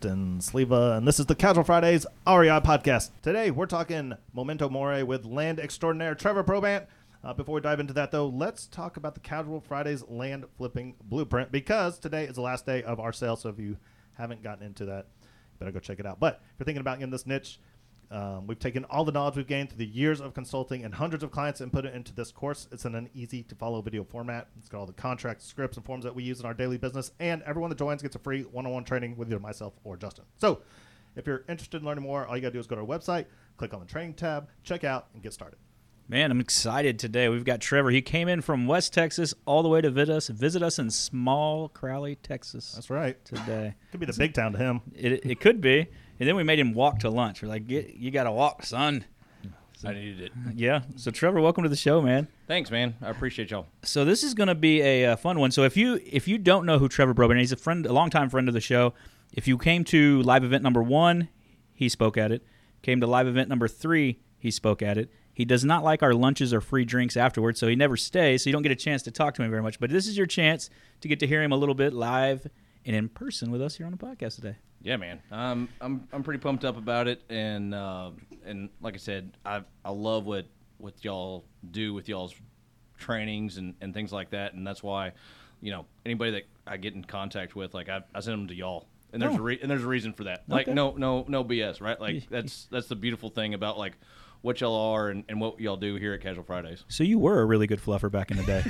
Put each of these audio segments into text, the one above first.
Sleva, and this is the Casual Fridays REI podcast. Today, we're talking Memento Mori with land extraordinaire Trevor Probant. Uh, before we dive into that, though, let's talk about the Casual Fridays land flipping blueprint because today is the last day of our sale. So if you haven't gotten into that, you better go check it out. But if you're thinking about getting this niche, um, we've taken all the knowledge we've gained through the years of consulting and hundreds of clients and put it into this course. It's in an easy to follow video format. It's got all the contracts, scripts, and forms that we use in our daily business. And everyone that joins gets a free one on one training with either myself or Justin. So if you're interested in learning more, all you got to do is go to our website, click on the training tab, check out, and get started. Man, I'm excited today. We've got Trevor. He came in from West Texas all the way to visit us, visit us in small Crowley, Texas. That's right. Today. Could be the big town to him. It, it could be. And then we made him walk to lunch. We're like, you got to walk, son. So, I needed it. Yeah. So Trevor, welcome to the show, man. Thanks, man. I appreciate y'all. So this is going to be a, uh fun one. So if you if you don't know who Trevor Probant, he's a friend, a longtime friend of the show. If you came to live event number one, he spoke at it. Came to live event number three, he spoke at it. He does not like our lunches or free drinks afterwards, so he never stays. So you don't get a chance to talk to him very much. But this is your chance to get to hear him a little bit live and in person with us here on the podcast today. Yeah, man. Um, I'm I'm pretty pumped up about it, and uh, and like I said, I I love what what y'all do with y'all's trainings and, and things like that, and that's why, you know, anybody that I get in contact with, like I, I send them to y'all, and there's Oh. a re- and there's a reason for that. Like Okay. no no no BS, right? Like that's that's the beautiful thing about like what y'all are and, and what y'all do here at Casual Fridays. So you were a really good fluffer back in the day.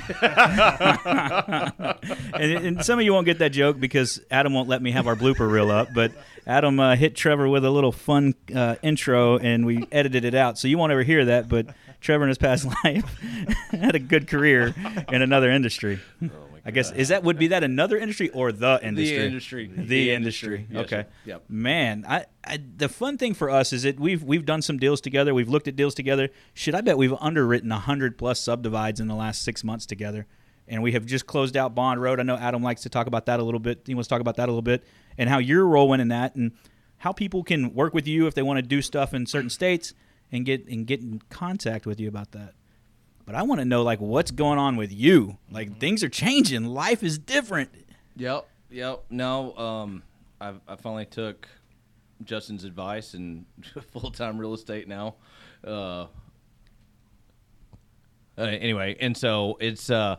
and, and some of you won't get that joke because Adam won't let me have our blooper reel up. But Adam uh, hit Trevor with a little fun uh, intro, and we edited it out. So you won't ever hear that. But Trevor in his past life had a good career in another industry. I guess is that would be that another industry or the industry? The industry. The, The industry. industry. Okay. Yep. Man, I, I the fun thing for us is that we've we've done some deals together. We've looked at deals together. Should I bet we've underwritten hundred plus subdivides in the last six months together, and we have just closed out Bond Road. I know Adam likes to talk about that a little bit. He wants to talk about that a little bit, and how you're rolling in that, and how people can work with you if they want to do stuff in certain states and get and get in contact with you about that. But I want to know like what's going on with you. Like things are changing. Life is different. Yep, yep. No, um, I I finally took Justin's advice and full time real estate now. Uh, uh, anyway, and so it's uh,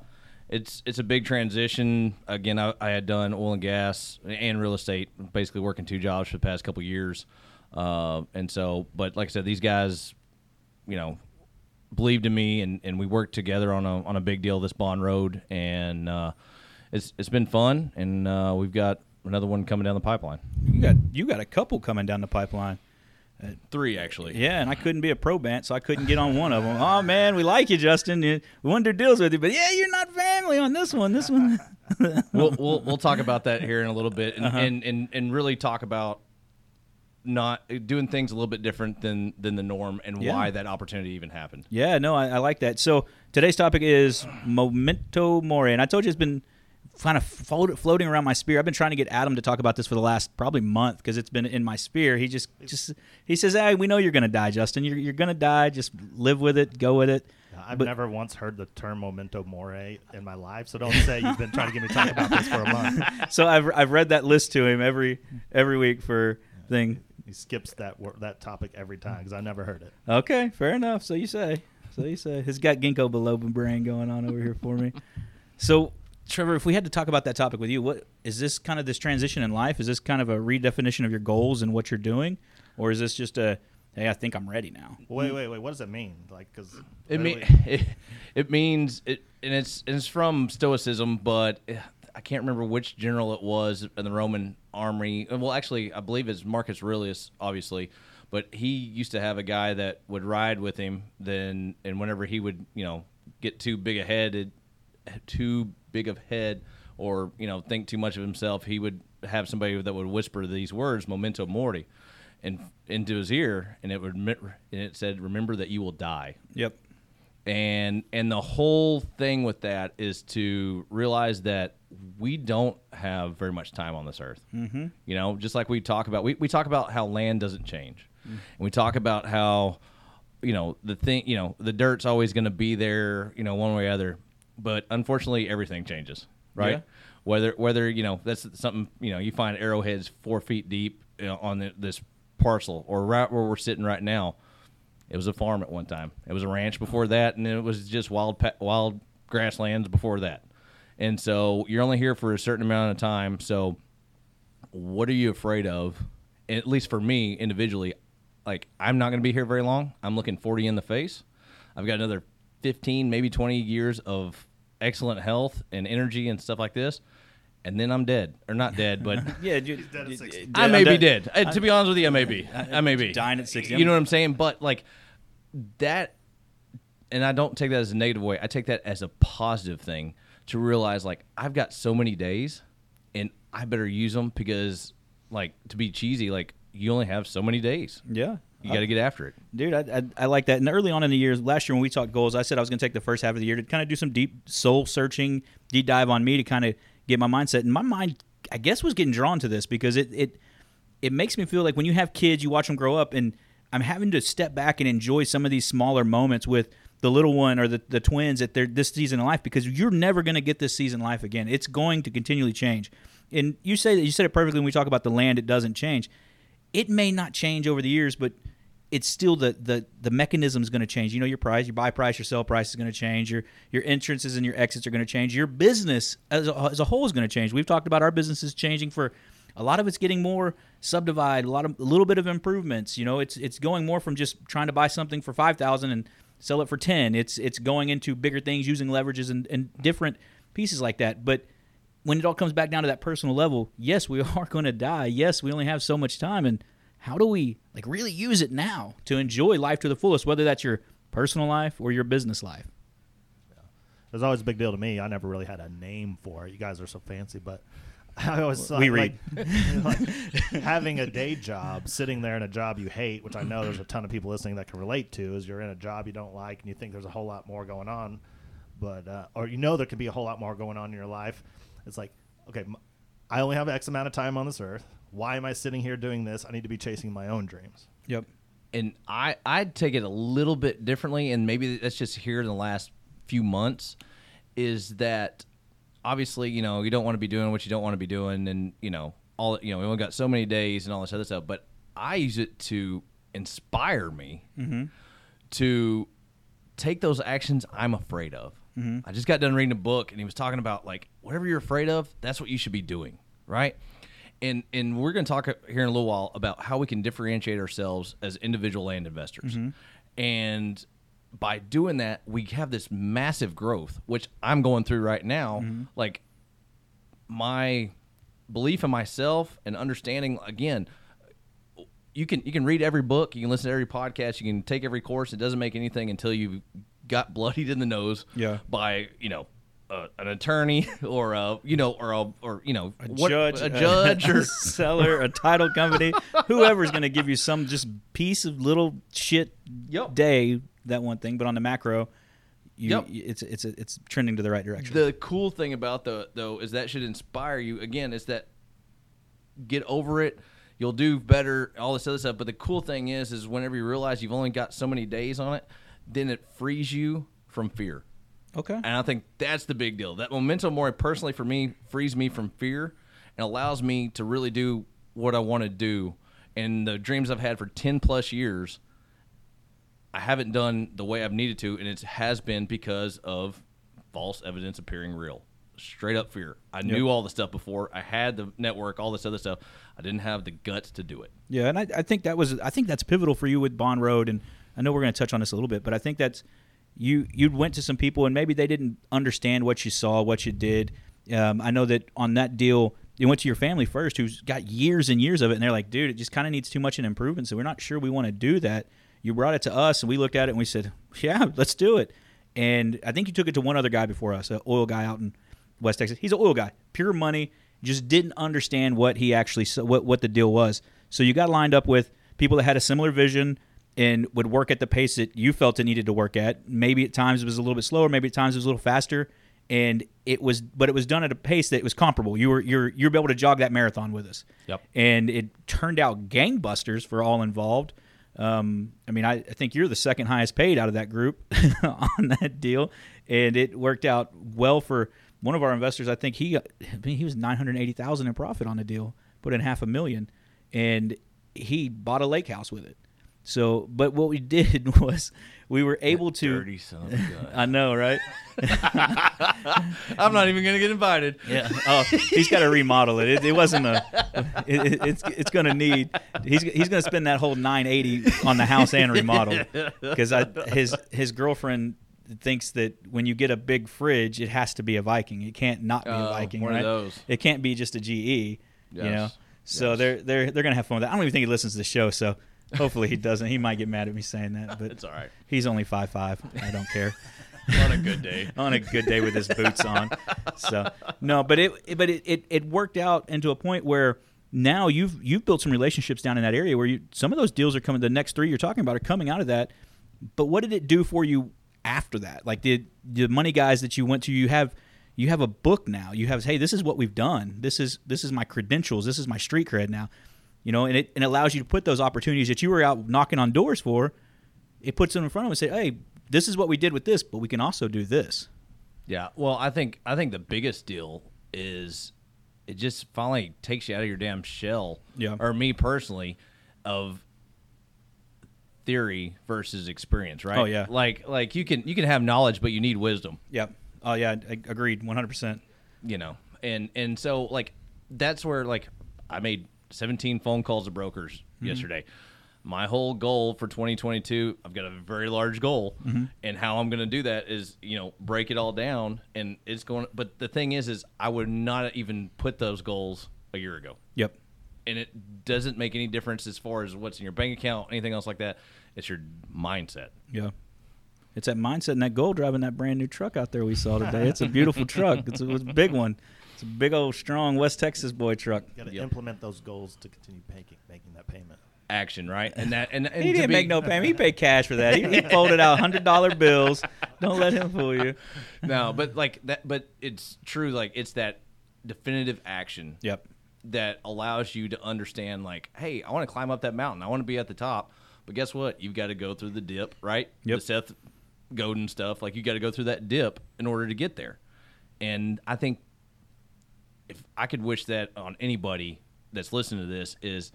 it's it's a big transition. Again, I, I had done oil and gas and real estate, basically working two jobs for the past couple years. Uh, and so, but like I said, these guys, you know, believed in me, and, and we worked together on a on a big deal, this Bond Road, and uh, it's it's been fun, and uh, we've got another one coming down the pipeline. You got you got a couple coming down the pipeline. Three actually. Yeah, and I couldn't be a pro bant, so I couldn't get on one of them. Oh man, we like you, Justin. You- We want to do deals with you, but yeah, you're not family on this one. This one. we'll, we'll we'll talk about that here in a little bit, Uh-huh. and, and, and and really talk about not uh, doing things a little bit different than than the norm, and Yeah. why that opportunity even happened. yeah, no, I, I like that. So today's topic is memento mori, and I told you it's been kind of float, floating around my spear. I've been trying to get Adam to talk about this for the last probably month because it's been in my spear. He just just he says, "Hey, we know you're gonna die, Justin. You're you're gonna die. Just live with it, go with it." I've But- never once heard the term memento mori in my life, so don't say you've been trying to get me to talk about this for a month. So I've I've read that list to him every every week for thing. He skips that wor- that topic every time because I never heard it. Okay, fair enough. So you say. So you say. He's got ginkgo biloba brain going on over here for me. So, Trevor, if we had to talk about that topic with you, what is this kind of this transition in life? Is this kind of a redefinition of your goals and what you're doing, or is this just a hey, I think I'm ready now? Wait, wait, wait. What does it mean? Like, because It mean it, it means it, and it's it's from Stoicism, but eh, I can't remember which general it was in the Roman army. Uh, well, actually, I believe it's Marcus Aurelius, obviously, but he used to have a guy that would ride with him. Then, and whenever he would, you know, get too big a headed, too big of head, or you know, think too much of himself, he would have somebody that would whisper these words, "Memento mori," and into his ear, and it would and it said, "Remember that you will die." Yep. and and the whole thing with that is to realize that we don't have very much time on this earth mm-hmm. you know just like we talk about we, we talk about how land doesn't change mm-hmm. and we talk about how you know the thing you know the dirt's always going to be there you know one way or other but unfortunately everything changes right Yeah. whether whether you know that's something you know you find arrowheads four feet deep you know, on the, this parcel or right where we're sitting right now it was a farm at one time. It was a ranch before that, and it was just wild wild grasslands before that. And so you're only here for a certain amount of time. So what are you afraid of? At least for me individually, like I'm not going to be here very long. I'm looking 40 in the face. I've got another 15, maybe 20 years of excellent health and energy and stuff like this. And then I'm dead, or not dead, but Yeah, you, dead at you- 60. I may be dead. Uh, to be honest with you, I may be. I may be dying at 60. You know what I'm saying? But like that, and I don't take that as a negative way. I take that as a positive thing to realize like I've got so many days, and I better use them because like to be cheesy, like you only have so many days. Yeah. You got to get after it. Dude, I, I, I like that. And early on in the year, last year when we talked goals, I said I was going to take the first half of the year to kind of do some deep soul searching, deep dive on me to kind of get my mindset. And my mind, I guess, was getting drawn to this because it it it makes me feel like when you have kids, you watch them grow up, and I'm having to step back and enjoy some of these smaller moments with the little one or the, the twins at their this season of life because you're never going to get this season life again. It's going to continually change. And you say that you said it perfectly when we talk about the land, it doesn't change. It may not change over the years, but it's still the the the mechanism is going to change. You know, your price, your buy price, your sell price is going to change. Your your entrances and your exits are going to change. Your business as a, as a whole is going to change. We've talked about our businesses changing for a lot of it's getting more subdivided, a lot of a little bit of improvements. You know, it's it's going more from just trying to buy something for five thousand and sell it for ten. It's it's going into bigger things using leverages and, and different pieces like that. But when it all comes back down to that personal level, yes, we are going to die. Yes, we only have so much time, and how do we like really use it now to enjoy life to the fullest, whether that's your personal life or your business life? It was always a big deal to me. I never really had a name for it. You guys are so fancy, but I always thought We like, like having a day job, sitting there in a job you hate, which I know there's a ton of people listening that can relate to, is you're in a job you don't like and you think there's a whole lot more going on, but uh, or you know there could be a whole lot more going on in your life. It's like, okay, I only have X amount of time on this earth. Why am I sitting here doing this? I need to be chasing my own dreams. Yep. and I I'd take it a little bit differently, and maybe that's just here in the last few months, is that obviously you know you don't want to be doing what you don't want to be doing, and you know all you know we only got so many days and all this other stuff, but I use it to inspire me mm-hmm. to take those actions I'm afraid of. Mm-hmm. I just got done reading a book, and he was talking about like whatever you're afraid of, that's what you should be doing, right? And and we're going to talk here in a little while about how we can differentiate ourselves as individual land investors, mm-hmm. and by doing that, we have this massive growth, which I'm going through right now. Like my belief in myself and understanding again you can you can read every book, you can listen to every podcast, you can take every course. It doesn't make anything until you got bloodied in the nose Yeah. by you know uh, an attorney or a you know or a or you know A what- judge, a judge a or seller, a title company, whoever's going to give you some just piece of little shit Yep. day that one thing, but on the macro, you, Yep. it's it's it's trending to the right direction. the cool thing about the though is that should inspire you again is that get over it you'll do better all this other stuff but the cool thing is is whenever you realize you've only got so many days on it then it frees you from fear okay. And I think that's the big deal. That memento mori personally for me, frees me from fear and allows me to really do what I want to do. And the dreams I've had for 10 plus years, I haven't done the way I've needed to. And it has been because of false evidence appearing real. Straight up fear. I knew all the stuff before. I had the network, all this other stuff. I didn't have the guts to do it. Yeah, and I, I think that was I think that's pivotal for you with Bond Road, and I know we're going to touch on this a little bit, but I think that's you you went to some people and maybe they didn't understand what you saw, what you did. Um, I know that on that deal, you went to your family first, who's got years and years of it, and they're like, dude, it just kind of needs too much an improvement, so we're not sure we want to do that. You brought it to us, and we looked at it and we said, yeah, let's do it. And I think you took it to one other guy before us, an oil guy out in West Texas. He's an oil guy, pure money. Just didn't understand what he actually what what the deal was. So you got lined up with people that had a similar vision and would work at the pace that you felt it needed to work at. Maybe at times it was a little bit slower, maybe at times it was a little faster, and it was, but it was done at a pace that was comparable. You were you're you're able to jog that marathon with us. Yep. And it turned out gangbusters for all involved. Um, I mean, I, I think you're the second highest paid out of that group on that deal, and it worked out well for one of our investors. I think he got, I mean, he was nine hundred eighty thousand in profit on the deal, put in half a million, and he bought a lake house with it. So, but what we did was we were able to. Dirty son of a gun. I know, right? I'm not even gonna get invited. Yeah. Oh, he's got to remodel it. It, it wasn't a. It, it- it's it's going to need. He's he's going to spend that whole 980 on the house and remodel because his his girlfriend thinks that when you get a big fridge, it has to be a Viking. It can't not be a Oh, Viking. one of those. It can't be just a GE. You know. So Yes. they're they're they're going to have fun with that. I don't even think he listens to the show. So. Hopefully he doesn't. He might get mad at me saying that, but It's all right. He's only five five. I don't care On a good day. on a good day with his boots on. So no, but it but it, it, it worked out into a point where now you've you've built some relationships down in that area where you some of those deals are coming. The next three you're talking about are coming out of that. But what did it do for you after that? Like did the money guys that you went to, you have you have a book now. You have hey, this is what we've done. This is this is my credentials. This is my street cred now. You know, and it, and allows you to put those opportunities that you were out knocking on doors for. It puts them in front of them and say, hey, this is what we did with this, but we can also do this. Yeah. Well, I think I think the biggest deal is it just finally takes you out of your damn shell. Yeah. Or me personally, of theory versus experience, right? Oh, yeah. Like like you can you can have knowledge, but you need wisdom. Yep. Oh yeah, I agreed, one hundred percent. you know and and so like that's where like i made 17 phone calls to brokers mm-hmm. yesterday my whole goal for 2022 i've got a very large goal mm-hmm. and how i'm going to do that is you know break it all down and it's going but the thing is is i would not even put those goals a year ago Yep. and it doesn't make any difference as far as what's in your bank account anything else like that it's your mindset Yeah. It's that mindset and that goal driving that brand new truck out there we saw today. It's a beautiful truck. It's a, it's a big one. It's a big old strong West Texas boy truck. Got to Yep. implement those goals to continue making, making that payment. action right and that and, and He didn't be- make no payment. He paid cash for that. He, he folded out hundred dollar bills. Don't let him fool you. no, but like that, but it's true. Like it's that definitive action Yep. that allows you to understand. Like, hey, I want to climb up that mountain. I want to be at the top. But guess what? You've got to go through the dip, right? Yep. The Seth Godin stuff. Like you got to go through that dip in order to get there. And I think if I could wish that on anybody that's listening to this is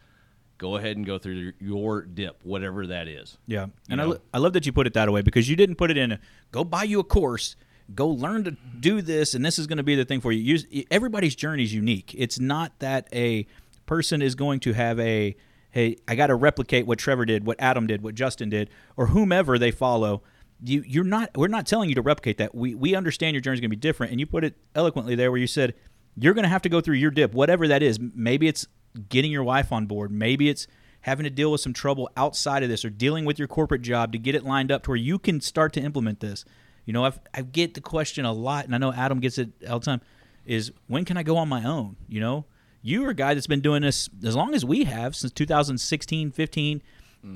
go ahead and go through your dip, whatever that is. Yeah, and I, know? I love that you put it that way because you didn't put it in a go buy you a course, go learn to do this, and this is going to be the thing for you. Use, everybody's journey is unique. It's not that a person is going to have a hey, I got to replicate what Trevor did, what Adam did, what Justin did, or whomever they follow. You, you're not. We're not telling you to replicate that. We we understand your journey is going to be different, and you put it eloquently there, where you said you're going to have to go through your dip, whatever that is. Maybe it's getting your wife on board. Maybe it's having to deal with some trouble outside of this or dealing with your corporate job to get it lined up to where you can start to implement this. You know, I've, I get the question a lot, and I know Adam gets it all the time is when can I go on my own? You know, you are a guy that's been doing this as long as we have since 2016, 15,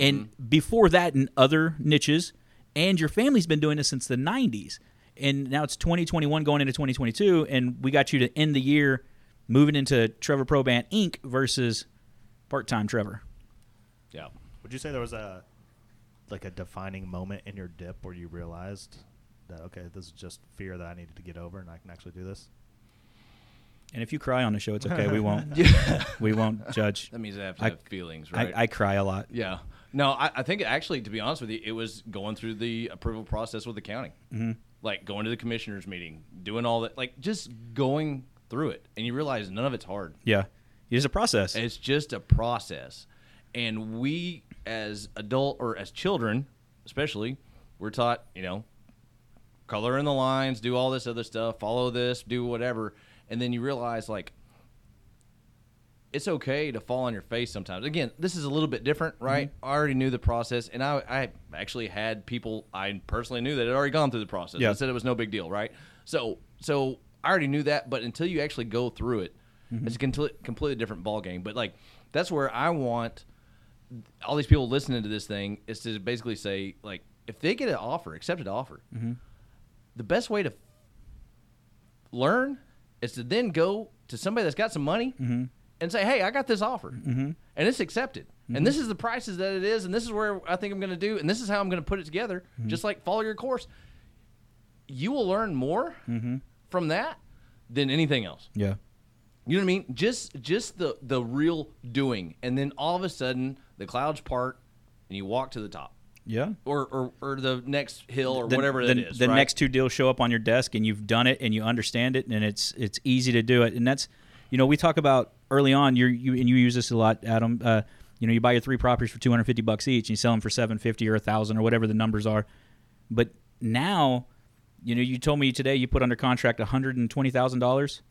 and mm-hmm. before that in other niches, and your family's been doing this since the 90s. And now it's 2021 going into 2022, and we got you to end the year moving into Trevor Probant Inc. versus part time Trevor. Yeah. Would you say there was a like a defining moment in your dip where you realized that okay, this is just fear that I needed to get over, and I can actually do this? And if you cry on the show, it's okay. We won't. we won't judge. That means I have to I- have feelings, right? I, I cry a lot. Yeah. No, I, I think actually, to be honest with you, it was going through the approval process with the county. Mm-hmm. Like going to the commissioners meeting, doing all that, like just going through it. And you realize none of it's hard. Yeah, it's a process. It's just a process. And we, as adult or as children, especially, we're taught, you know, color in the lines, do all this other stuff, follow this, do whatever. And then you realize, like, it's okay to fall on your face sometimes. Again, this is a little bit different, right? I already knew the process, and I, I actually had people I personally knew that had already gone through the process. Yeah. I said it was no big deal, right? So, so I already knew that, but until you actually go through it, it's a completely, completely different ball game. But like, that's where I want all these people listening to this thing is to basically say like if they get an offer, accepted offer, Mm-hmm. the best way to learn is to then go to somebody that's got some money Mm-hmm. And say, "Hey, I got this offer, and it's accepted, and this is the prices that it is, and this is where I think I'm going to do, and this is how I'm going to put it together. Mm-hmm. Just like follow your course, you will learn more Mm-hmm. from that than anything else. Yeah. You know what I mean? Just just the the real doing, and then all of a sudden the clouds part, and you walk to the top, Yeah. or or, or the next hill, or the, whatever the, it is. The right? next two deals show up on your desk, and you've done it, and you understand it, and it's it's easy to do it. And that's, you know, we talk about early on. You you and you use this a lot, Adam. Uh, you know, you buy your three properties for two hundred fifty bucks each, and you sell them for seven fifty or a thousand or whatever the numbers are. But now, you know, you told me today you put under contract one hundred and twenty thousand dollars.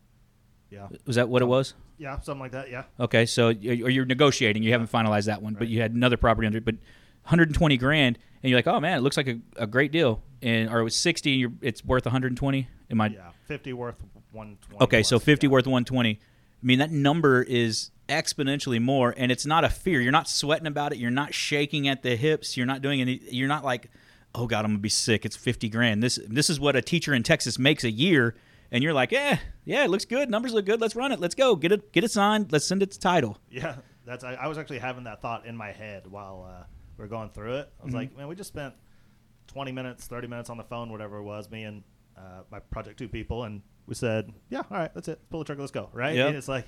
Yeah. Was that what it was? Yeah, something like that. Yeah. Okay, so or you're negotiating. You haven't finalized that one, but you had another property under, but 120 grand, and you're like, oh man, it looks like a, a great deal, and or it was 60, and you're, it's worth 120. Am I Yeah. 50 worth 120. okay? So plus, 50 yeah. worth 120. I mean that number is exponentially more, and it's not a fear. You're not sweating about it. You're not shaking at the hips. You're not doing any. You're not like, oh god, I'm gonna be sick. It's 50 grand. This this is what a teacher in Texas makes a year. And you're like, yeah, yeah, it looks good. Numbers look good. Let's run it. Let's go. Get it. Get it signed. Let's send it to title. Yeah, that's. I, I was actually having that thought in my head while uh, we are going through it. I was Mm-hmm. like, man, we just spent 20 minutes, 30 minutes on the phone, whatever it was, me and uh, my project two people, and we said, yeah, all right, that's it. Pull the trigger, let's go. Right? Yep. And it's like,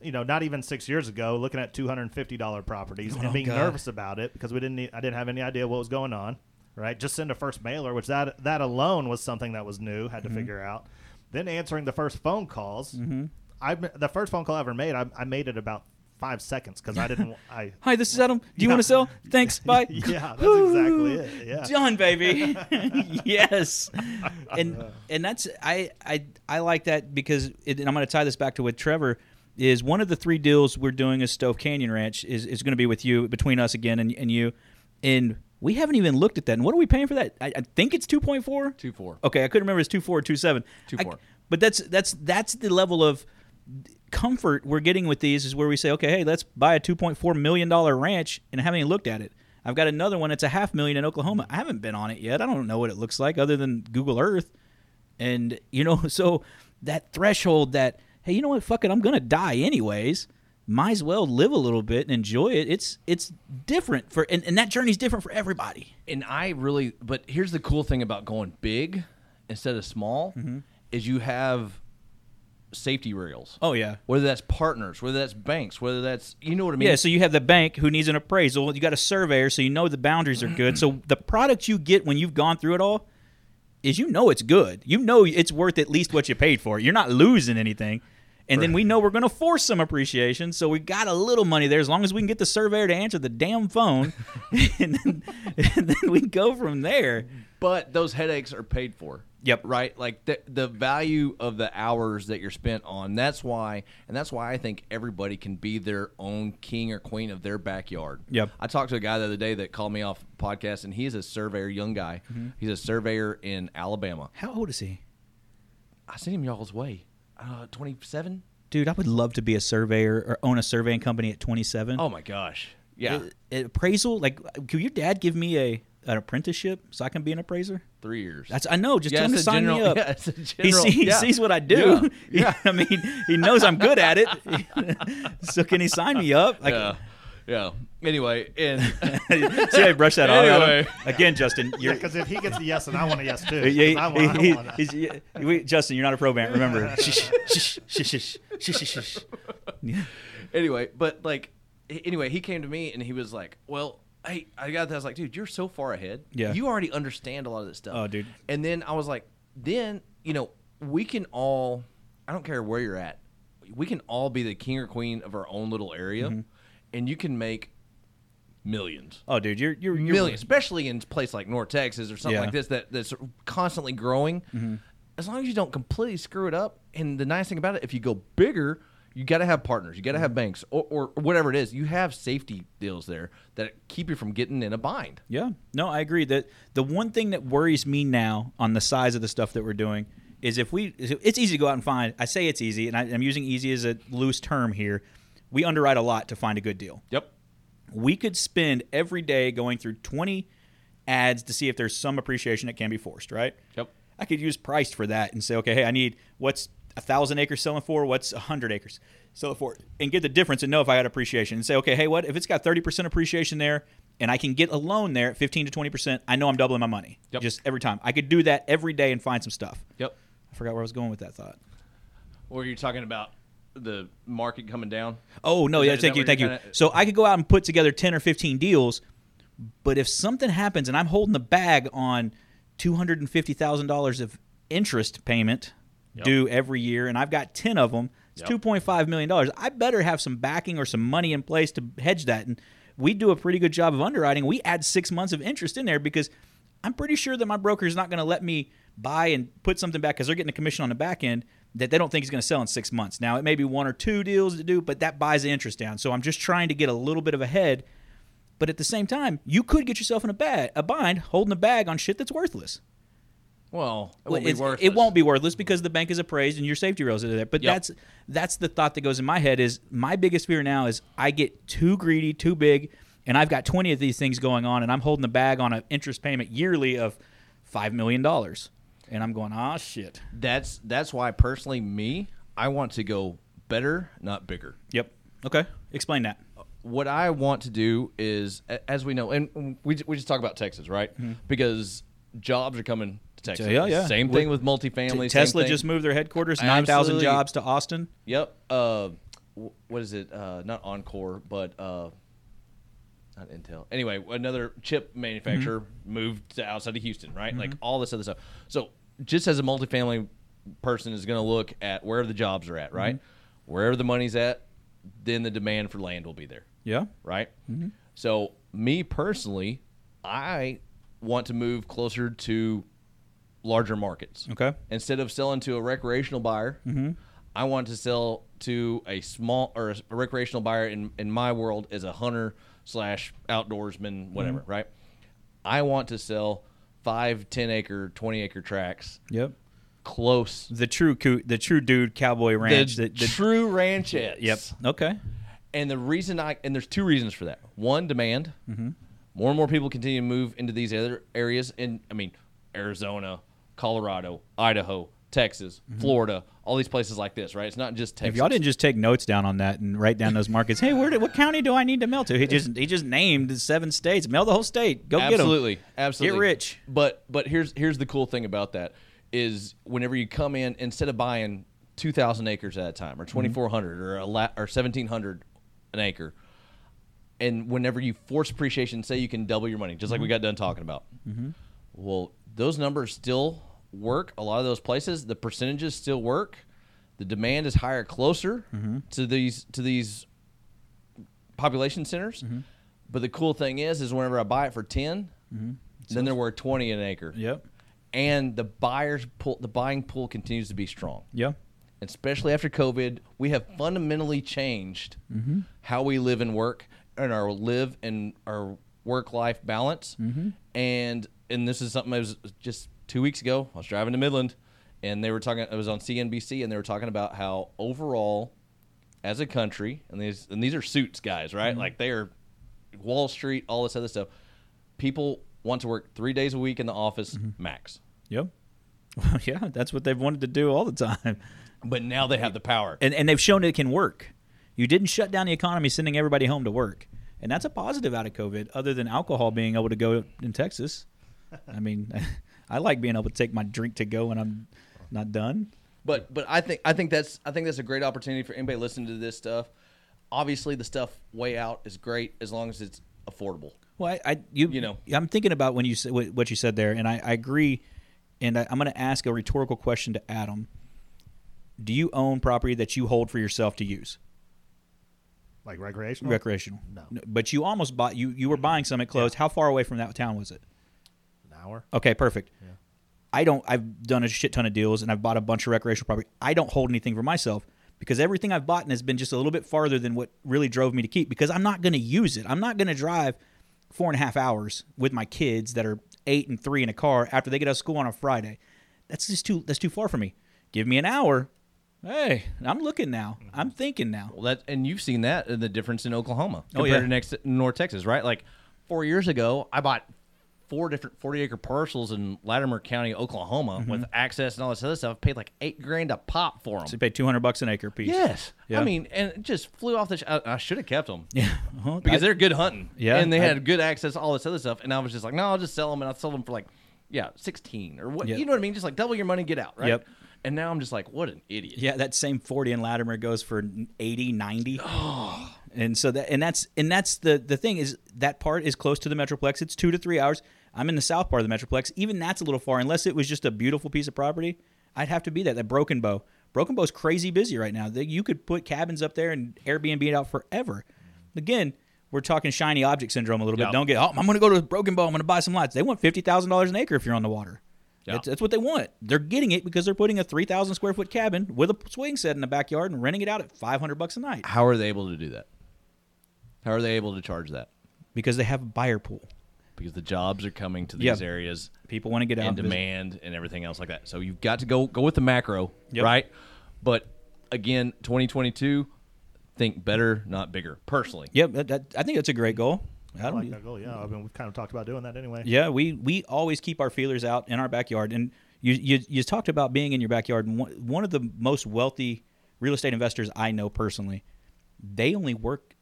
you know, not even six years ago, looking at $250 properties Oh, and being God. nervous about it because we didn't. Need, I didn't have any idea what was going on. Right? Just send a first mailer, which that that alone was something that was new. Had to Mm-hmm. figure out. Then answering the first phone calls. Hmm. I the first phone call I ever made, I, I made it about five seconds because I didn't. I Hi, this is Adam. Do you Yeah. want to sell? Thanks. Bye. yeah, that's exactly it. Yeah, Done, baby. yes. And uh-huh. and that's I I I like that because it, and I'm going to tie this back to with Trevor is one of the three deals we're doing is Stove Canyon Ranch is, is going to be with you between us again and, and you and we haven't even looked at that. And what are we paying for that? I, I think it's 2.4. two four. Okay, I couldn't remember. It's two four or two seven. 2.4. I- But that's that's that's the level of comfort we're getting with these is where we say, okay, hey, let's buy a two point four million dollar ranch and haven't even looked at it. I've got another one that's a half million in Oklahoma. I haven't been on it yet. I don't know what it looks like other than Google Earth. And you know, so that threshold that hey, you know what, fuck it, I'm gonna die anyways. Might as well live a little bit and enjoy it. It's it's different for and, and that journey's different for everybody. And I really, but here's the cool thing about going big instead of small Mm-hmm. is you have safety rails. Oh yeah. Whether that's partners, whether that's banks, whether that's you know what I mean. Yeah, so you have the bank who needs an appraisal. You got a surveyor, so you know the boundaries are good. So the product you get when you've gone through it all is you know it's good. You know it's worth at least what you paid for. You're not losing anything. And then we know we're going to force some appreciation, so we got a little money there as long as we can get the surveyor to answer the damn phone, and, then, and then we go from there. but those headaches are paid for. Yep. Right. Like the the value of the hours that you're spent on. That's why, and that's why I think everybody can be their own king or queen of their backyard. Yep. I talked to a guy the other day that called me off podcast, and he's a surveyor, young guy. Mm-hmm. He's a surveyor in Alabama. How old is he? I sent him y'all's way. Uh, twenty seven. Dude, I would love to be a surveyor or own a surveying company at 27. Oh my gosh. Yeah. Appraisal, like, could your dad give me a an apprenticeship so I can be an appraiser? Three years. That's I know. Just Yeah, tell him to it's a sign me up. yeah, it's a he, general- see, he yeah. sees what I do. Yeah, yeah. I mean, he knows I'm good at it. so can he sign me up? Like, yeah. Yeah. Anyway, and see, I brush that off. Again, Justin, you're. because if he gets a yes, and I want a yes too. 'cause Yeah, I want, I want a- he's- we- Justin, you're not a probant. Remember, Shh, shh, shh, shh, shh, shh, shh, shh. Anyway, but like, anyway, he came to me and he was like, "Well, hey, I got that." I was like, "Dude, you're so far ahead. Yeah. you already understand a lot of this stuff." Oh, dude. And then I was like, "Then you know, we can all. I don't care where you're at. We can all be the king or queen of our own little area, Mm-hmm. and you can make millions. Oh, dude, you're you're, you're millions, especially in a place like North Texas or something Yeah. like this that, that's constantly growing. Mm-hmm. As long as you don't completely screw it up, and the nice thing about it, if you go bigger, you got to have partners, you got to have mm-hmm. banks, or, or whatever it is. You have safety deals there that keep you from getting in a bind. Yeah, no, I agree. That the one thing that worries me now on the size of the stuff that we're doing is if we, it's easy to go out and find. I say it's easy, and I, I'm using easy as a loose term here. We underwrite a lot to find a good deal. Yep. we could spend every day going through 20 ads to see if there's some appreciation that can be forced, right? Yep. I could use priced for that and say, okay, hey, I need what's a thousand acres selling for, what's a hundred acres selling for, and get the difference and know if I got appreciation and say, okay, hey, what if it's got 30% appreciation there and I can get a loan there at 15 to 20%, I know I'm doubling my money Yep. just every time. I could do that every day and find some stuff. Yep. I forgot where I was going with that thought. Or you're talking about the market coming down? Oh no, Is yeah, that- is thank you, thank you. kinda- So I could go out and put together ten or fifteen deals, but if something happens and I'm holding the bag on two hundred and fifty thousand dollars of interest payment Yep. due every year, and I've got ten of them, it's Yep. two point five million dollars. I better have some backing or some money in place to hedge that. And we do a pretty good job of underwriting. We add six months of interest in there because I'm pretty sure that my broker is not going to let me buy and put something back because they're getting a commission on the back end that they don't think is going to sell in six months. Now it may be one or two deals to do, but that buys the interest down. So I'm just trying to get a little bit of a head. But at the same time, you could get yourself in a bag, a bind, holding a bag on shit that's worthless. Well, it won't be worthless. It won't be worthless because the bank is appraised and your safety rails are there. But Yep. that's that's the thought that goes in my head is my biggest fear now is I get too greedy, too big, and I've got 20 of these things going on and I'm holding the bag on an interest payment yearly of 5 million dollars. And I'm going, "Ah, shit." That's that's why personally me, I want to go better, not bigger. Yep. Okay. Explain that. What I want to do is, as we know, and we, we just talk about Texas, right? Because jobs are coming to Texas. Mm-hmm. Yeah, yeah. Same thing with multifamily. Tesla just moved their headquarters 9,000 jobs to Austin. Yep. Uh, what is it? Uh, not Encore, but uh, not Intel. Anyway, another chip manufacturer Mm-hmm. moved to outside of Houston, right? Like all this other stuff. So just as a multifamily person is going to look at where the jobs are at, right? Mm-hmm. Wherever the money's at, then the demand for land will be there Yeah. right? Mm-hmm. So, me personally, I want to move closer to larger markets. Okay. Instead of selling to a recreational buyer, Mm-hmm. I want to sell to a small or a, a recreational buyer. In in my world, is a hunter slash outdoorsman, whatever, Mm-hmm. right? I want to sell five, 10 acre, twenty acre tracks Yep. close. The true the true dude cowboy ranch. the, The, the- true ranchettes. yep. Okay. And the reason I and there's two reasons for that. One, demand. Mm-hmm. More and more people continue to move into these other areas. In I mean, Arizona, Colorado, Idaho, Texas, Florida, all these places like this, right? It's not just Texas. Mm-hmm. If y'all didn't just take notes down on that and write down those markets, hey, where did, what county do I need to mail to? He just he just named seven states. Mail the whole state. Go absolutely, get them. absolutely Absolutely. Get rich. But but here's here's the cool thing about that is whenever you come in, instead of buying two thousand acres at a time, or Mm-hmm. twenty four hundred, or a la- or seventeen hundred an acre, and whenever you force appreciation, say you can double your money, just like we got done talking about. Well, those numbers still work. A lot of those places, the percentages still work. The demand is higher closer to these to these population centers. But the cool thing is, is whenever I buy it for 10 then they're worth twenty an acre. Yep. And the buyers pull, the buying pool continues to be strong Yeah. especially after COVID, we have fundamentally changed Mm-hmm. how we live and work and our live and our work life balance. Mm-hmm. And and this is something that was just two weeks ago. I was driving to Midland, and they were talking. It was on CNBC, and they were talking about how overall, as a country, and these and these are suits guys, right? Mm-hmm. Like they are Wall Street, all this other stuff. People want to work three days a week in the office Mm-hmm. max, Yep. Well, yeah, that's what they've wanted to do all the time. but now they have the power. And and they've shown it can work. You didn't shut down the economy sending everybody home to work. And that's a positive out of COVID, other than alcohol being able to go in Texas. I mean, I like being able to take my drink to go when I'm not done. But but I think I think that's I think that's a great opportunity for anybody listening to this stuff. Obviously, the stuff way out is great as long as it's affordable. Well, I, I you, You know. I'm thinking about when you said what what you said there, and I, I agree. And I, I'm going to ask a rhetorical question to Adam. Do you own property that you hold for yourself to use, Like recreational? recreational? No. But you almost bought you you were buying some at closed. How far away from that town was it? Hour? Okay, perfect. I don't. I've done a shit ton of deals, and I've bought a bunch of recreational property. I don't hold anything for myself because everything I've bought has been just a little bit farther than what really drove me to keep. Because I'm not going to use it. I'm not going to drive four and a half hours with my kids that are eight and three in a car after they get out of school on a Friday. That's just too. That's too far for me. Give me an hour, Hey, I'm looking now. Mm-hmm. I'm thinking now. Well, that and you've seen that in the difference in Oklahoma Oh, compared yeah. to next North Texas, right? Like four years ago, I bought four different forty acre parcels in Latimer County, Oklahoma, mm-hmm. with access and all this other stuff. Paid like eight grand a pop for them. So you pay 200 bucks an acre piece. Yes, Yeah. I mean, and it just flew off the. Sh- I, I should have kept them Yeah. Because I- they're good hunting. Yeah, and they I- had good access, to all this other stuff. And I was just like, no, I'll just sell them, and I sold them for like, yeah, sixteen or what? Yep. You know what I mean? Just like double your money, get out, right? Yep. And now I'm just like, what an idiot. Yeah, that same 40 in Latimer goes for 80, 90. And so that and that's and that's the the thing is that part is close to the metroplex. It's 2 to 3 hours. I'm in the south part of the metroplex. Even that's a little far unless it was just a beautiful piece of property. I'd have to be that that Broken Bow. Broken Bow's crazy busy right now. You could put cabins up there and Airbnb it out forever. Again, we're talking shiny object syndrome a little bit. Don't get, oh, I'm going to go to Broken Bow. I'm going to buy some lots. They want $50,000 an acre if you're on the water. Yeah. That's, that's what they want. They're getting it because they're putting a 3,000 square foot cabin with a swing set in the backyard and renting it out at 500 bucks a night How are they able to do that? How are they able to charge that? because they have a buyer pool. Because the jobs are coming to these Yep. areas People want to get out and and visit. demand and everything else like that. So you've got to go go with the macro, Yep. right? But again, 2022, think better, not bigger. Personally, Yep, that, that, I think that's a great goal. I I like that goal. Yeah, I mean, we've kind of talked about doing that anyway. Yeah, we we always keep our feelers out in our backyard. And you you, you talked about being in your backyard. And one, one of the most wealthy real estate investors I know personally, they only work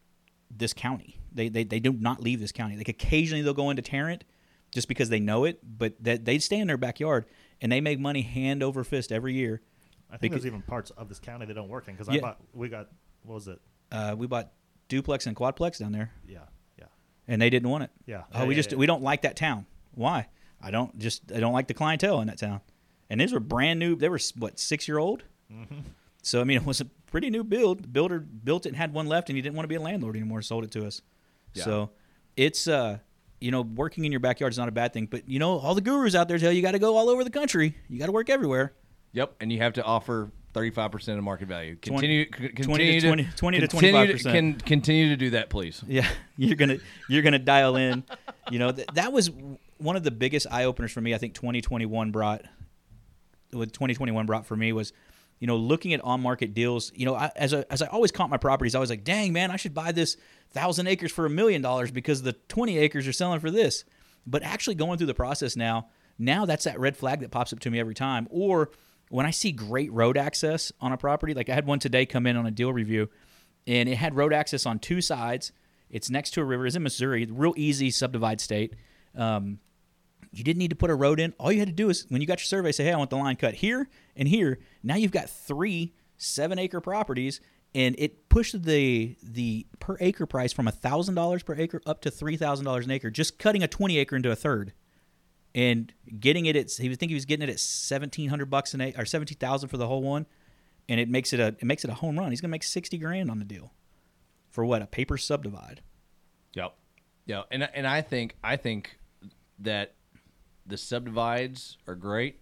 this county. They they, they do not leave this county. Like occasionally they'll go into Tarrant just because they know it, but that they stay in their backyard and they make money hand over fist every year. I think Because- there's even parts of this county that don't work in because I bought. We got what was it? Uh, we bought duplex and quadplex down there, Yeah, yeah, and they didn't want it. yeah. Oh, Yeah, we yeah, just yeah. we don't like that town. Why? I don't just I don't like the clientele in that town. And these were brand new. They were what six year old. Mm-hmm. So I mean, it was a pretty new build. The builder built it and had one left, and he didn't want to be a landlord anymore. Sold it to us. Yeah. So it's uh you know working in your backyard is not a bad thing, but you know all the gurus out there tell you you got to go all over the country. You got to work everywhere. yep, and you have to offer 35% of market value. 20 Continue, 20 to continue 20 20 to 25%. Can, continue to do that, please. Yeah, you're gonna you're gonna dial in. You know th- that was one of the biggest eye openers for me. I think 2021 brought what 2021 brought for me was, you know, looking at on market deals. You know, I, as I, as I always comp my properties, I was like, dang man, I should buy this thousand acres for a million dollars because the 20 acres are selling for this. But actually going through the process now, now that's that red flag that pops up to me every time. Or when I see great road access on a property, like I had one today come in on a deal review, and it had road access on two sides. It's next to a river. It's in Missouri, real easy subdivide state. Um, you didn't need to put a road in. All you had to do is when you got your survey, say, "Hey, I want the line cut here and here." Now you've got three seven-acre properties, and it pushed the the per acre price from thousand dollars per acre up to three thousand dollars an acre, just cutting a twenty acre into a third, and getting it at he would think he was getting it at seventeen hundred bucks an acre or seventeen thousand for the whole one, and it makes it a it makes it a home run. He's gonna make sixty grand on the deal, for what a paper subdivide. Yep. Yeah, and and I think I think that the subdivides are great.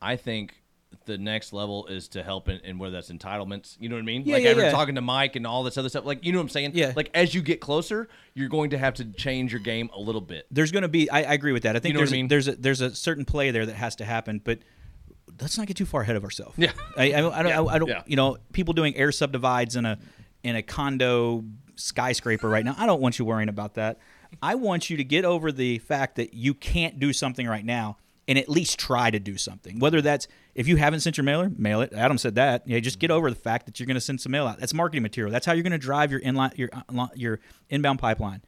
I think the next level is to help in, in whether that's entitlements. You know what I mean? Yeah, like yeah, was yeah. talking to Mike and all this other stuff. Like you know what I'm saying? Yeah. Like as you get closer, you're going to have to change your game a little bit. there's going to be. I, I agree with that. I think You know there's I mean? a, there's a there's a certain play there that has to happen, but let's not get too far ahead of ourselves. Yeah. I, I, don't- I don't. Yeah, I don't. yeah. You know, people doing air subdivides in a in a condo skyscraper right now. I don't want you worrying about that. I want you to get over the fact that you can't do something right now and at least try to do something. Whether that's if you haven't sent your mailer, mail it. Adam said that. Yeah, just get over the fact that you're going to send some mail out. That's marketing material. That's how you're going to drive your inline your uh, your inbound pipeline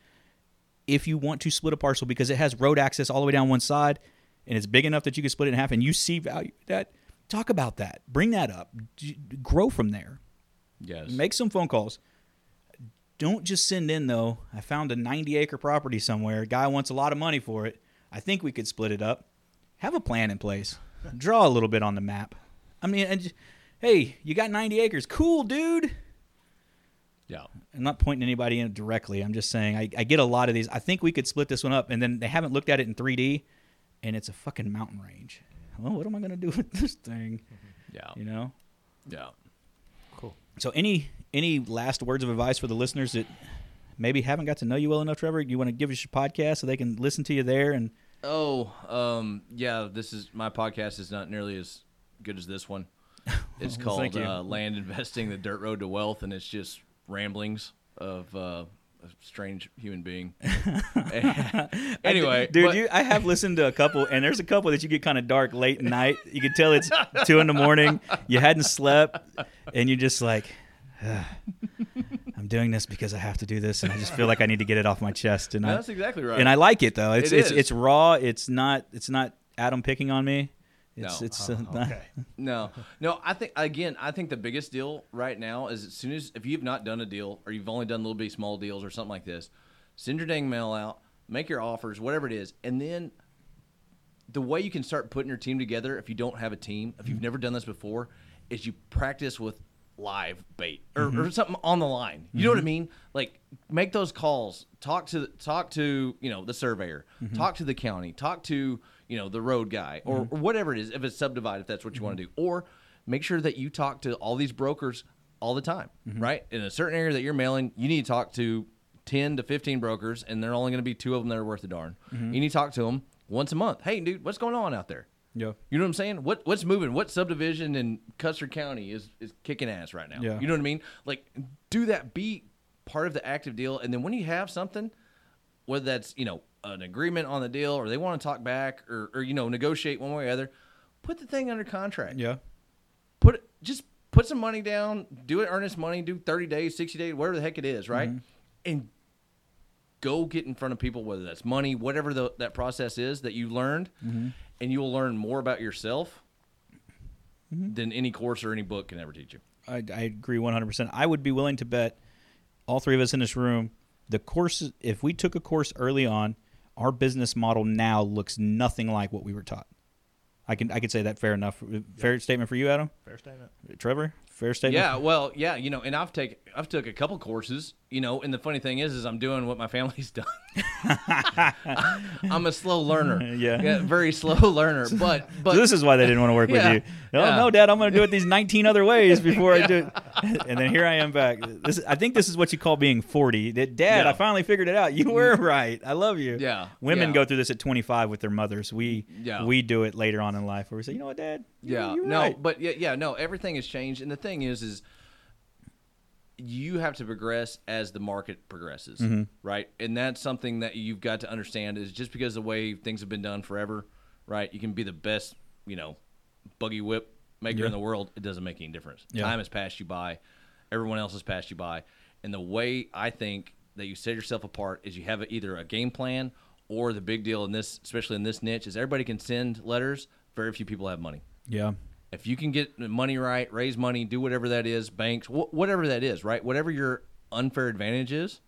if you want to split a parcel because it has road access all the way down one side and it's big enough that you can split it in half and you see value that talk about that bring that up grow from there Yes. make some phone calls don't just send in though i found a 90 acre property somewhere guy wants a lot of money for it i think we could split it up have a plan in place draw a little bit on the map i mean and j- hey you got 90 acres cool dude yeah. I'm not pointing anybody in directly. I'm just saying I, I get a lot of these. I think we could split this one up, and then they haven't looked at it in 3D, and it's a fucking mountain range. Well, what am I gonna do with this thing? Mm-hmm. Yeah. You know. Yeah. Cool. So any any last words of advice for the listeners that maybe haven't got to know you well enough, Trevor? You want to give us your podcast so they can listen to you there and Oh, um, yeah. This is my podcast is not nearly as good as this one. It's called uh, Land Investing: The Dirt Road to Wealth, and it's just ramblings of uh, a strange human being. anyway, dude, but- you, I have listened to a couple, and there's a couple that you get kind of dark late at night. You can tell it's two in the morning. You hadn't slept, and you're just like, "Ugh, I'm doing this because I have to do this, and I just feel like I need to get it off my chest. And I, that's exactly right. and I like it though. It's It it's is. it's raw. It's not it's not Adam picking on me. It's No. it's uh, Oh, not- okay. No, no. I think again, I think the biggest deal right now is as soon as if you've not done a deal or you've only done little bitty small deals or something like this, send your dang mail out, make your offers, whatever it is, and then the way you can start putting your team together if you don't have a team, if you've never done this before, is you practice with live bait or, mm-hmm. or something on the line. You know what I mm-hmm. mean? Like make those calls, talk to talk to you know the surveyor, mm-hmm. talk to the county, talk to you know the road guy or, or whatever it is. If it's subdivided, if that's what you want to do, or make sure that you talk to all these brokers all the time, right? In a certain area that you're mailing, you need to talk to 10 to 15 brokers, and they're only going to be two of them that are worth a darn. You need to talk to them once a month. Hey, dude, what's going on out there? Yeah. You know what I'm saying? What what's moving? What subdivision in Custer County is is kicking ass right now? Yeah. You know what I mean? Like do that. Be part of the active deal, and then when you have something, whether that's you know an agreement on the deal, or they want to talk back, or or you know negotiate one way or the other, put the thing under contract Yeah. put it, just put some money down, do it earnest money, do 30 days, 60 days, whatever the heck it is, right? Mm-hmm. And go get in front of people, whether that's money, whatever the, that process is that you learned, mm-hmm. And you'll learn more about yourself mm-hmm. than any course or any book can ever teach you. I, I agree 100%. I would be willing to bet all three of us in this room, the course, if we took a course early on, our business model now looks nothing like what we were taught. I can I can say that fair enough. Uh, fair statement for you, Adam. Fair statement. Trevor, fair statement. Yeah, well, yeah, you know, and I've taken I've took a couple courses, you know, and the funny thing is, is I'm doing what my family's done. I'm a slow learner, Yeah. very slow learner, but but So this is why they didn't want to work Yeah. with you. Oh Yeah. no, Dad, I'm going to do it these 19 other ways before I do it. And then here I am back. This, I think this is what you call being 40. That, Dad, Yeah. I finally figured it out. You mm. were right. I love you. Yeah. Women Yeah. go through this at 25 with their mothers. We Yeah. we do it later on in life where we say, you know what, Dad? You- Yeah, you're no, right. but yeah, yeah, no. Everything has changed, and the thing is, is you have to progress as the market progresses, Mm-hmm. right? And that's something that you've got to understand is just because the way things have been done forever, right? You can be the best, you know, buggy whip maker Yeah. in the world. It doesn't make any difference. Yeah. Time has passed you by. Everyone else has passed you by, and the way I think that you set yourself apart is you have either a game plan or the big deal in this, especially in this niche, is everybody can send letters. Very few people have money Yeah. If you can get money right, raise money, do whatever that is, banks, wh- whatever that is, right? Whatever your unfair advantage is,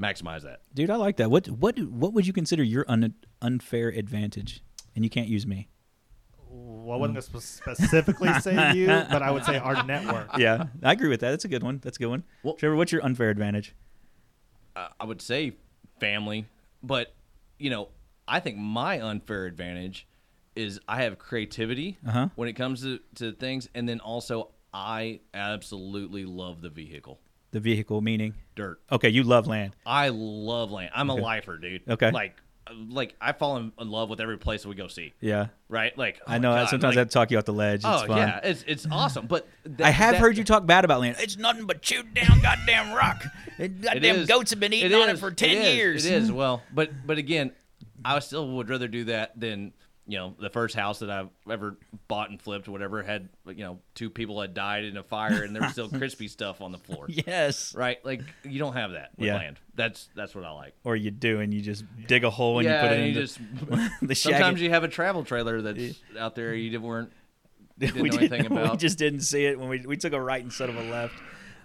maximize that. Dude, I like that. What what what would you consider your un, unfair advantage? And you can't use me. Well, I wasn't going to specifically say you, but I would say our network. Yeah, I agree with that. That's a good one. That's a good one. Well- Trevor, what's your unfair advantage? Uh, I would say family, but you know, I think my unfair advantage is I have creativity Uh-huh. when it comes to, to things, and then also I absolutely love the vehicle, The vehicle meaning. dirt. Okay, you love land. I love land. I'm a lifer, dude. Okay. like, like I fall in, love with every place we go see. Yeah. Right, like oh I know. God, sometimes like, I have to talk you off the ledge. It's oh fun. yeah, it's it's awesome. But th- I have that- heard you talk bad about land. It's nothing but chewed down goddamn rock. Goddamn is- goats have been eating on it for ten is, years. It is well, but but again, I still would rather do that than you know the first house that I've ever bought and flipped or whatever had you know two people had died in a fire and there was still crispy stuff on the floor. Yes. Right, like you don't have that with Yeah. land. That's that's what I like. Or you do, and you just dig a hole and yeah, you put it in just the sometimes you have a travel trailer that's out there you weren't didn't we know anything about. We just didn't see it when we we took a right instead of a left.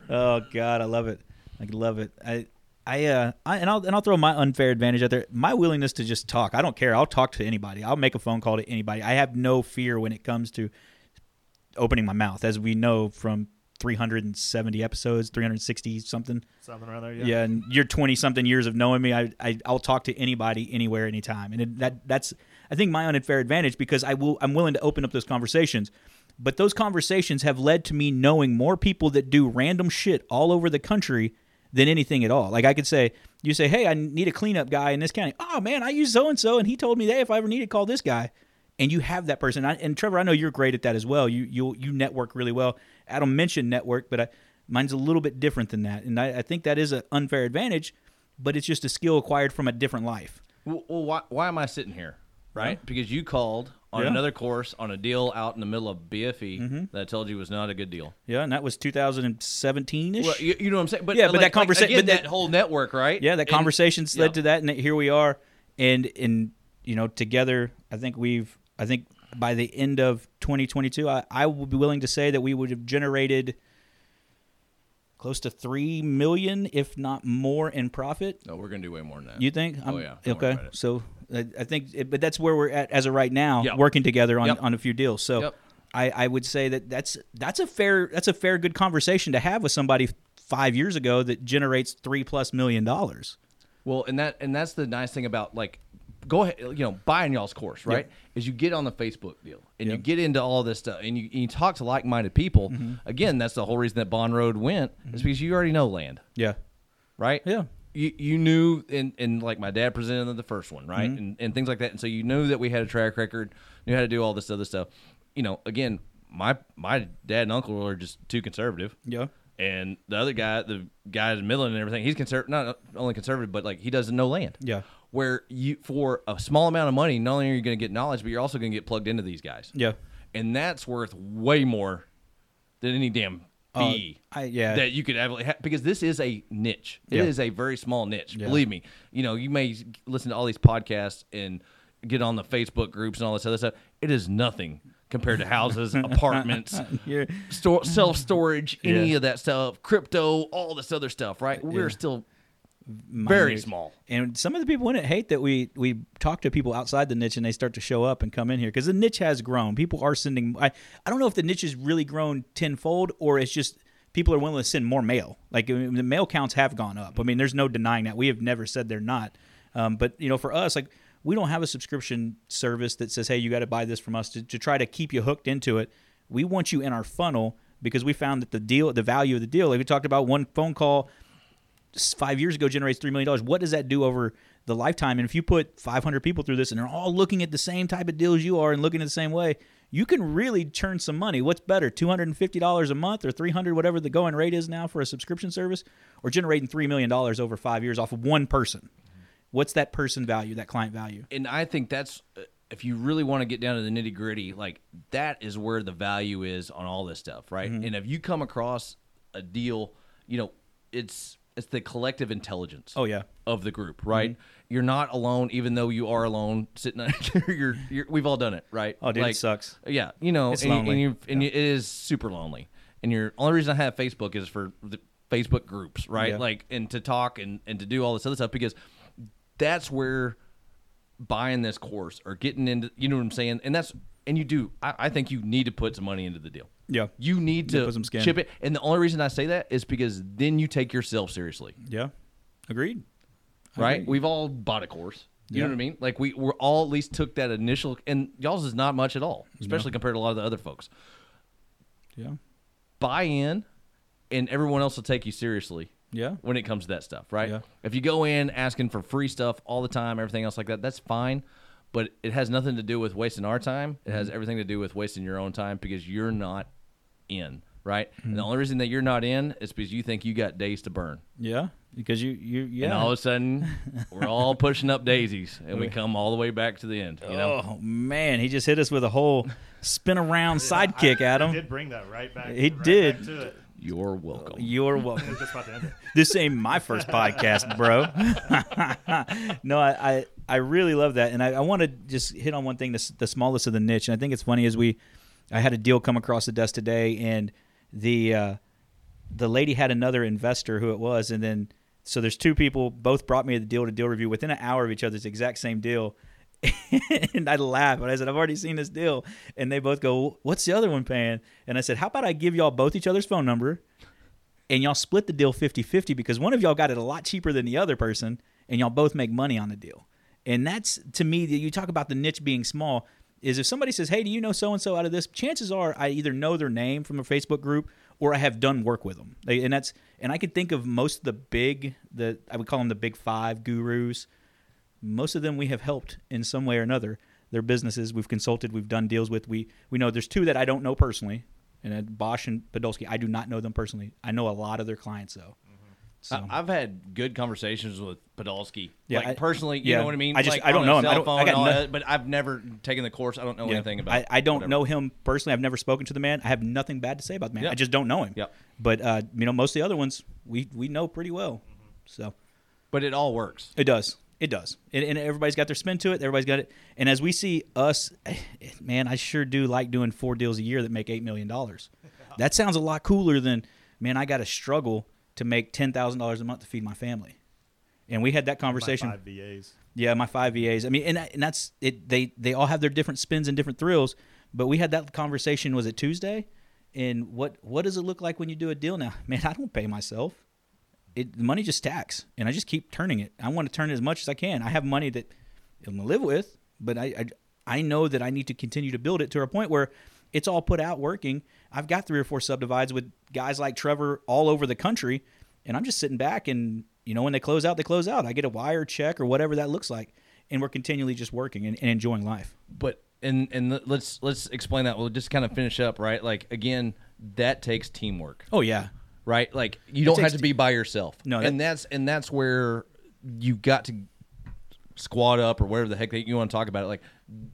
Oh God, I love it. I love it. I I uh I, and I'll and I'll throw my unfair advantage out there. My willingness to just talk. I don't care. I'll talk to anybody. I'll make a phone call to anybody. I have no fear when it comes to opening my mouth, as we know from 370 episodes, 360 something. Something there. Yeah, Yeah. and your 20 something years of knowing me, I, I I'll talk to anybody, anywhere, anytime, and it, that that's I think my unfair advantage because I will I'm willing to open up those conversations, but those conversations have led to me knowing more people that do random shit all over the country than anything at all. Like I could say, you say, hey, I need a cleanup guy in this county. Oh man, I use so and so, and he told me that if I ever need to call this guy. and you have that person. I, and Trevor, I know you're great at that as well. You you you network really well. Adam mentioned network, but I, mine's a little bit different than that, and I, I think that is an unfair advantage, but it's just a skill acquired from a different life. Well, well why, why am I sitting here? Right? Because you called on Yeah. another course on a deal out in the middle of BFE mm-hmm. that I told you was not a good deal. Yeah, and that was 2017 ish. Well, you, you know what I'm saying? But Yeah, but like- that conversa- like, but that- that whole network, right? yeah, that And- conversations yeah. led to that, and here we are. And and you know, together, I think we've, I think by the end of 2022, I, I will be willing to say that we would have generated close to three million, if not more, in profit. No, we're gonna do way more than that. You think? Oh, yeah. Don't Okay. So I, I think, it, but that's where we're at as of right now, Yep. working together on, Yep. on a few deals. So Yep. I, I would say that that's that's a fair that's a fair good conversation to have with somebody five years ago that generates three plus million dollars. Well, and that and that's the nice thing about like go ahead, you know, buying y'all's course, right? Is you get on the Facebook deal and you get into all this stuff and you, you talk to like-minded people. Mm-hmm. Again, that's the whole reason that Bond Road went is because you already know land, Yeah. right? Yeah. You, you knew and, and like my dad presented the first one right Mm-hmm. and, and things like that and so you knew that we had a track record knew how to do all this other stuff you know again my my dad and uncle are just too conservative Yeah. and the other guy, the guy in Midland and everything, he's conservative. Not only conservative, but like he doesn't know land. Yeah. Where you for a small amount of money, not only are you going to get knowledge, but you're also going to get plugged into these guys. Yeah. And that's worth way more than any damn Uh. I- yeah. That you could have because this is a niche. It is Yeah. a very small niche. Yeah. Believe me. You know, you may listen to all these podcasts and get on the Facebook groups and all this other stuff. It is nothing compared to houses, apartments, store, self storage, any Yeah. of that stuff, crypto, all this other stuff, right? We're Yeah. still very small. And some of the people in it hate that we we talk to people outside the niche and they start to show up and come in here because the niche has grown. People are sending. I I don't know if the niche has really grown tenfold or it's just people are willing to send more mail. Like I mean, the mail counts have gone up. I mean, there's no denying that. We have never said they're not. Um, but you know, for us, like we don't have a subscription service that says, "Hey, you got to buy this from us to, to try to keep you hooked into it." We want you in our funnel because we found that the deal, the value of the deal, like we talked about, one phone call five years ago generates three million dollars. What does that do over the lifetime? And if you put 500 people through this and they're all looking at the same type of deals you are and looking at the same way, you can really churn some money. What's better, 250 dollars a month or 300, whatever the going rate is now for a subscription service, or generating three million dollars over five years off of one person? What's that person value, that client value? And I think that's uh, if you really want to get down to the nitty gritty, like that is where the value is on all this stuff, right? Mm-hmm. And if you come across a deal, you know, it's it's the collective intelligence. Oh yeah, of the group, right? Mm-hmm. You're not alone, even though you are alone sitting. you're, you're, we've all done it, right? Oh, dude, it sucks. Yeah, you know, It's and, you- lonely. and, you, and you, it is super lonely. And your only reason I have Facebook is for the Facebook groups, right? Yeah. Like, and to talk and and to do all this other stuff because that's where buying this course or getting into, you know what I'm saying? And that's and you do. I, I think you need to put some money into the deal. Yeah, You need to some skin. chip it. And the only reason I say that is because then you take yourself seriously yeah. Agreed. right? Agreed. We've all bought a course. You Yeah. know what I mean? Like we we're all at least took that initial, and y'all's is not much at all, especially compared to a lot of the other folks. Yeah, Buy in, and everyone else will take you seriously yeah, when it comes to that stuff, right? Yeah. If you go in asking for free stuff all the time, everything else like that, that's fine. But it has nothing to do with wasting our time. It Mm-hmm. has everything to do with wasting your own time because you're not in, right? And the Mm-hmm. only reason that you're not in is because you think you got days to burn. yeah. Because you, you, yeah. And all of a sudden, we're all pushing up daisies, and we come all the way back to the end. You know, Oh man, he just hit us with a whole spin around sidekick, I, Adam. I did bring that right back. He right did. Back to it. you're welcome. You're welcome. was just about to end it. this ain't my first podcast, bro. no, I, I I really love that, and I, I want to just hit on one thing: the, the smallest of the niche. And I think it's funny as we, I had a deal come across the desk today, and the uh, the lady had another investor who it was, and then so there's two people, both brought me the deal to deal review within an hour of each other. other's exact same deal. and I laughed, and I said, "I've already seen this deal," and they both go, "What's the other one paying?" And I said, "How about I give y'all both each other's phone number, and y'all split the deal 50-50 because one of y'all got it a lot cheaper than the other person, and y'all both make money on the deal." And that's to me, you talk about the niche being small. Is if somebody says, "Hey, do you know so and so out of this?" Chances are, I either know their name from a Facebook group or I have done work with them. And that's and I can think of most of the big, the I would call them the big five gurus most of them we have helped in some way or another. their businesses. We've consulted. We've done deals with. We we know there's two that I don't know personally, and Bosch and Podolsky. I do not know them personally. I know a lot of their clients though. So I've had good conversations with Podolsky. Yeah, like I- personally, you yeah. know what I mean. I just- Like, I don't know him. I don't- I got no- that, but I've never taken the course. I don't know Yeah. anything about. I, I don't whatever. know him personally. I've never spoken to the man. I have nothing bad to say about the man. Yeah. I just don't know him. Yep. But uh, you know, most of the other ones we we know pretty well. So but it all works. it does. It does. And, and everybody's got their spin to it. Everybody's got it. And as we see us, man, I sure do like doing four deals a year that make eight million dollars. That sounds a lot cooler than man. I got to struggle to make ten thousand dollars a month to feed my family. And we had that My conversation. five VAs. Yeah, my five VAs. I mean, and, and that's it. They they all have their different spins and different thrills. But we had that conversation. Was it Tuesday? And what what does it look like when you do a deal now? Man, I don't pay myself. It the money just stacks, and I just keep turning it. I want to turn it as much as I can. I have money that I'm gonna live with, but I I, I know that I need to continue to build it to a point where it's all put out working. I've got three or four subdivides with guys like Trevor all over the country, and I'm just sitting back and you know when they close out, they close out. I get a wire check or whatever that looks like, and we're continually just working and, and enjoying life. But and and let's let's explain that. We'll just kind of finish up, right? Like again, that takes teamwork, Oh yeah, right? Like you don't have to be by yourself. No, that- and that's and that's where you've got to squad up or whatever the heck that you want to talk about it. Like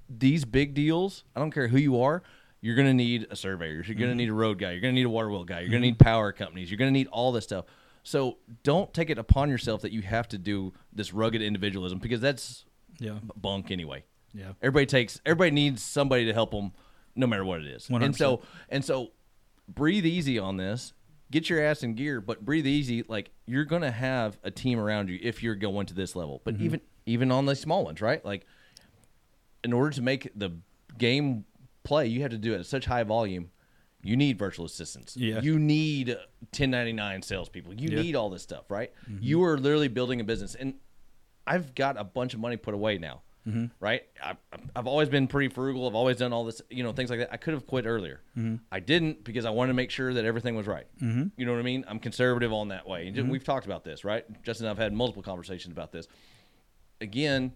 these big deals, I don't care who you are. You're gonna need a surveyor. You're Mm-hmm. gonna need a road guy. You're gonna need a water wheel guy. You're gonna need power companies. You're gonna need all this stuff. So don't take it upon yourself that you have to do this rugged individualism because that's yeah, bunk anyway. yeah. Everybody takes everybody needs somebody to help them no matter what it is. And 100%. so and so breathe easy on this. Get your ass in gear, but breathe easy like you're going to have a team around you if you're going to this level. But even even on the small ones, right? Like in order to make the game play, you have to do it at such high volume. You need virtual assistants. Yeah. You need 1099 salespeople. You Yeah. need all this stuff, right? Mm-hmm. You are literally building a business. And I've got a bunch of money put away now, mm-hmm. right? I, I've always been pretty frugal. I've always done all this, you know, things like that. I could have quit earlier. Mm-hmm. I didn't because I wanted to make sure that everything was right. You know what I mean? I'm conservative on that way. And ju- we've talked about this, right? Justin and I've had multiple conversations about this. Again,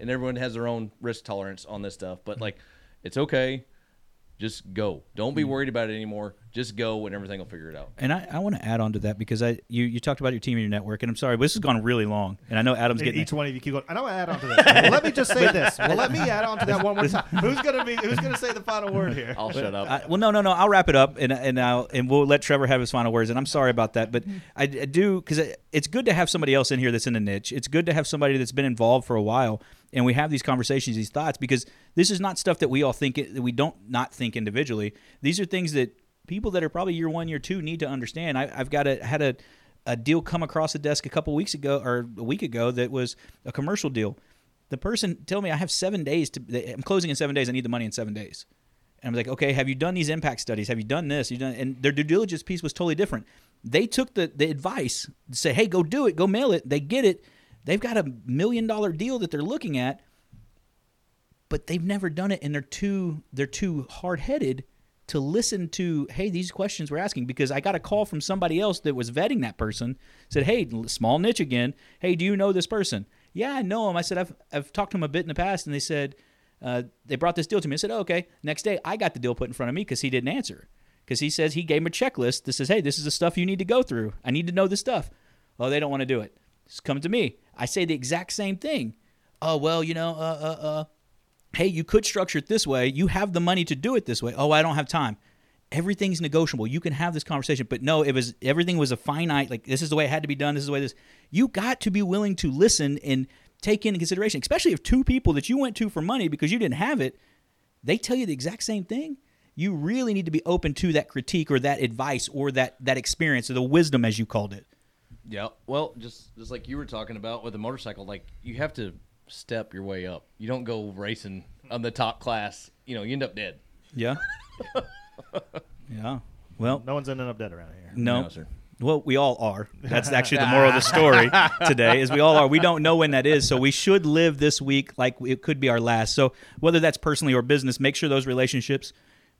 and everyone has their own risk tolerance on this stuff, but like, it's okay. Just go. Don't be mm. worried about it anymore. Just go, and everything will figure it out. And I, I want to add on to that because I you, you talked about your team and your network, and I'm sorry, but this has gone really long, and I know Adam's And getting each one of you keep going. I know. Add on to that. Well, let me just say this. Well, let me add on to that one more time. Who's gonna be? Who's gonna say the final word here? I'll shut up. I, well, no, no, no. I'll wrap it up, and and I'll, and we'll let Trevor have his final words. And I'm sorry about that, but I, I do because it's good to have somebody else in here that's in the niche. It's good to have somebody that's been involved for a while, and we have these conversations, these thoughts, because this is not stuff that we all think that we don't not think individually. These are things that people that are probably year one, year two need to understand. I, I've got a had a a deal come across the desk a couple weeks ago or a week ago that was a commercial deal. The person told me I have seven days to. I'm closing in seven days. I need the money in seven days. And I'm like, okay, have you done these impact studies? Have you done this? You done? And their due diligence piece was totally different. They took the the advice say, hey, go do it, go mail it. They get it. They've got a million dollar deal that they're looking at, but they've never done it, and they're too they're too hard headed to listen to hey these questions we're asking. Because I got a call from somebody else that was vetting that person said hey small niche again. Hey do you know this person? Yeah I know him I said I've I've talked to him a bit in the past and they said uh, they brought this deal to me. I said oh, okay. Next day I got the deal put in front of me because he didn't answer. Because he says he gave him a checklist that says hey this is the stuff you need to go through. I need to know this stuff. Oh they don't want to do it. Just come to me I say the exact same thing oh well you know uh uh uh hey, you could structure it this way. You have the money to do it this way. Oh, I don't have time. Everything's negotiable. You can have this conversation, but no, it was everything was a finite. Like this is the way it had to be done. This is the way this. You got to be willing to listen and take into consideration, especially if two people that you went to for money because you didn't have it, they tell you the exact same thing. You really need to be open to that critique or that advice or that that experience or the wisdom as you called it. Yeah. Well, just just like you were talking about with the motorcycle, like you have to step your way up. You don't go racing on the top class. You know, you end up dead. Yeah. yeah. Well, No one's ending up dead around here. No. No, sir. Well, we all are. That's actually the moral of the story today is we all are. We don't know when that is, so we should live this week like it could be our last. So whether that's personally or business, make sure those relationships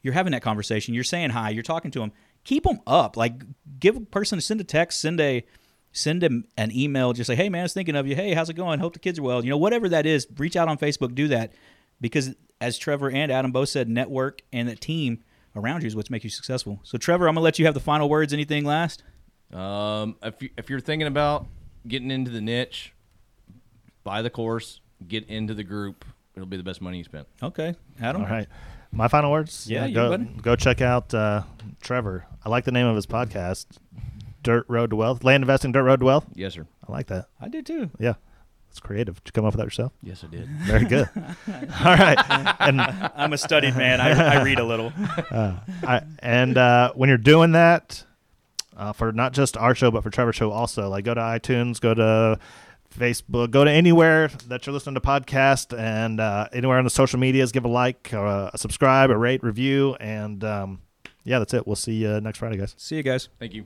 you're having that conversation, you're saying hi, you're talking to them, keep them up. Like give a person send a text, send a send him an email. Just say, hey man, I was thinking of you. Hey, how's it going? Hope the kids are well. You know, whatever that is, reach out on Facebook. Do that because as Trevor and Adam both said, network and the team around you is what's make you successful. So Trevor, I'm gonna let you have the final words. Anything last? Um, if you, if you're thinking about getting into the niche, buy the course, get into the group. It'll be the best money you spent. Okay, Adam. All right. My final words. Yeah, you, go go check out uh, Trevor. I like the name of his podcast, Dirt Road to Wealth, Land Investing, Dirt Road to Wealth. Yes, sir. I like that. I did too. Yeah, it's creative. Did you come up with that yourself? Yes, I did. Very good. All right, and I'm a studied man. I, I read a little. I, and uh, when you're doing that, uh, for not just our show but for Trevor's show also, like go to iTunes, go to Facebook, go to anywhere that you're listening to podcast, and uh, anywhere on the social medias, give a like, or a, a subscribe, a rate, review, and um, yeah, that's it. We'll see you next Friday, guys. See you guys. Thank you.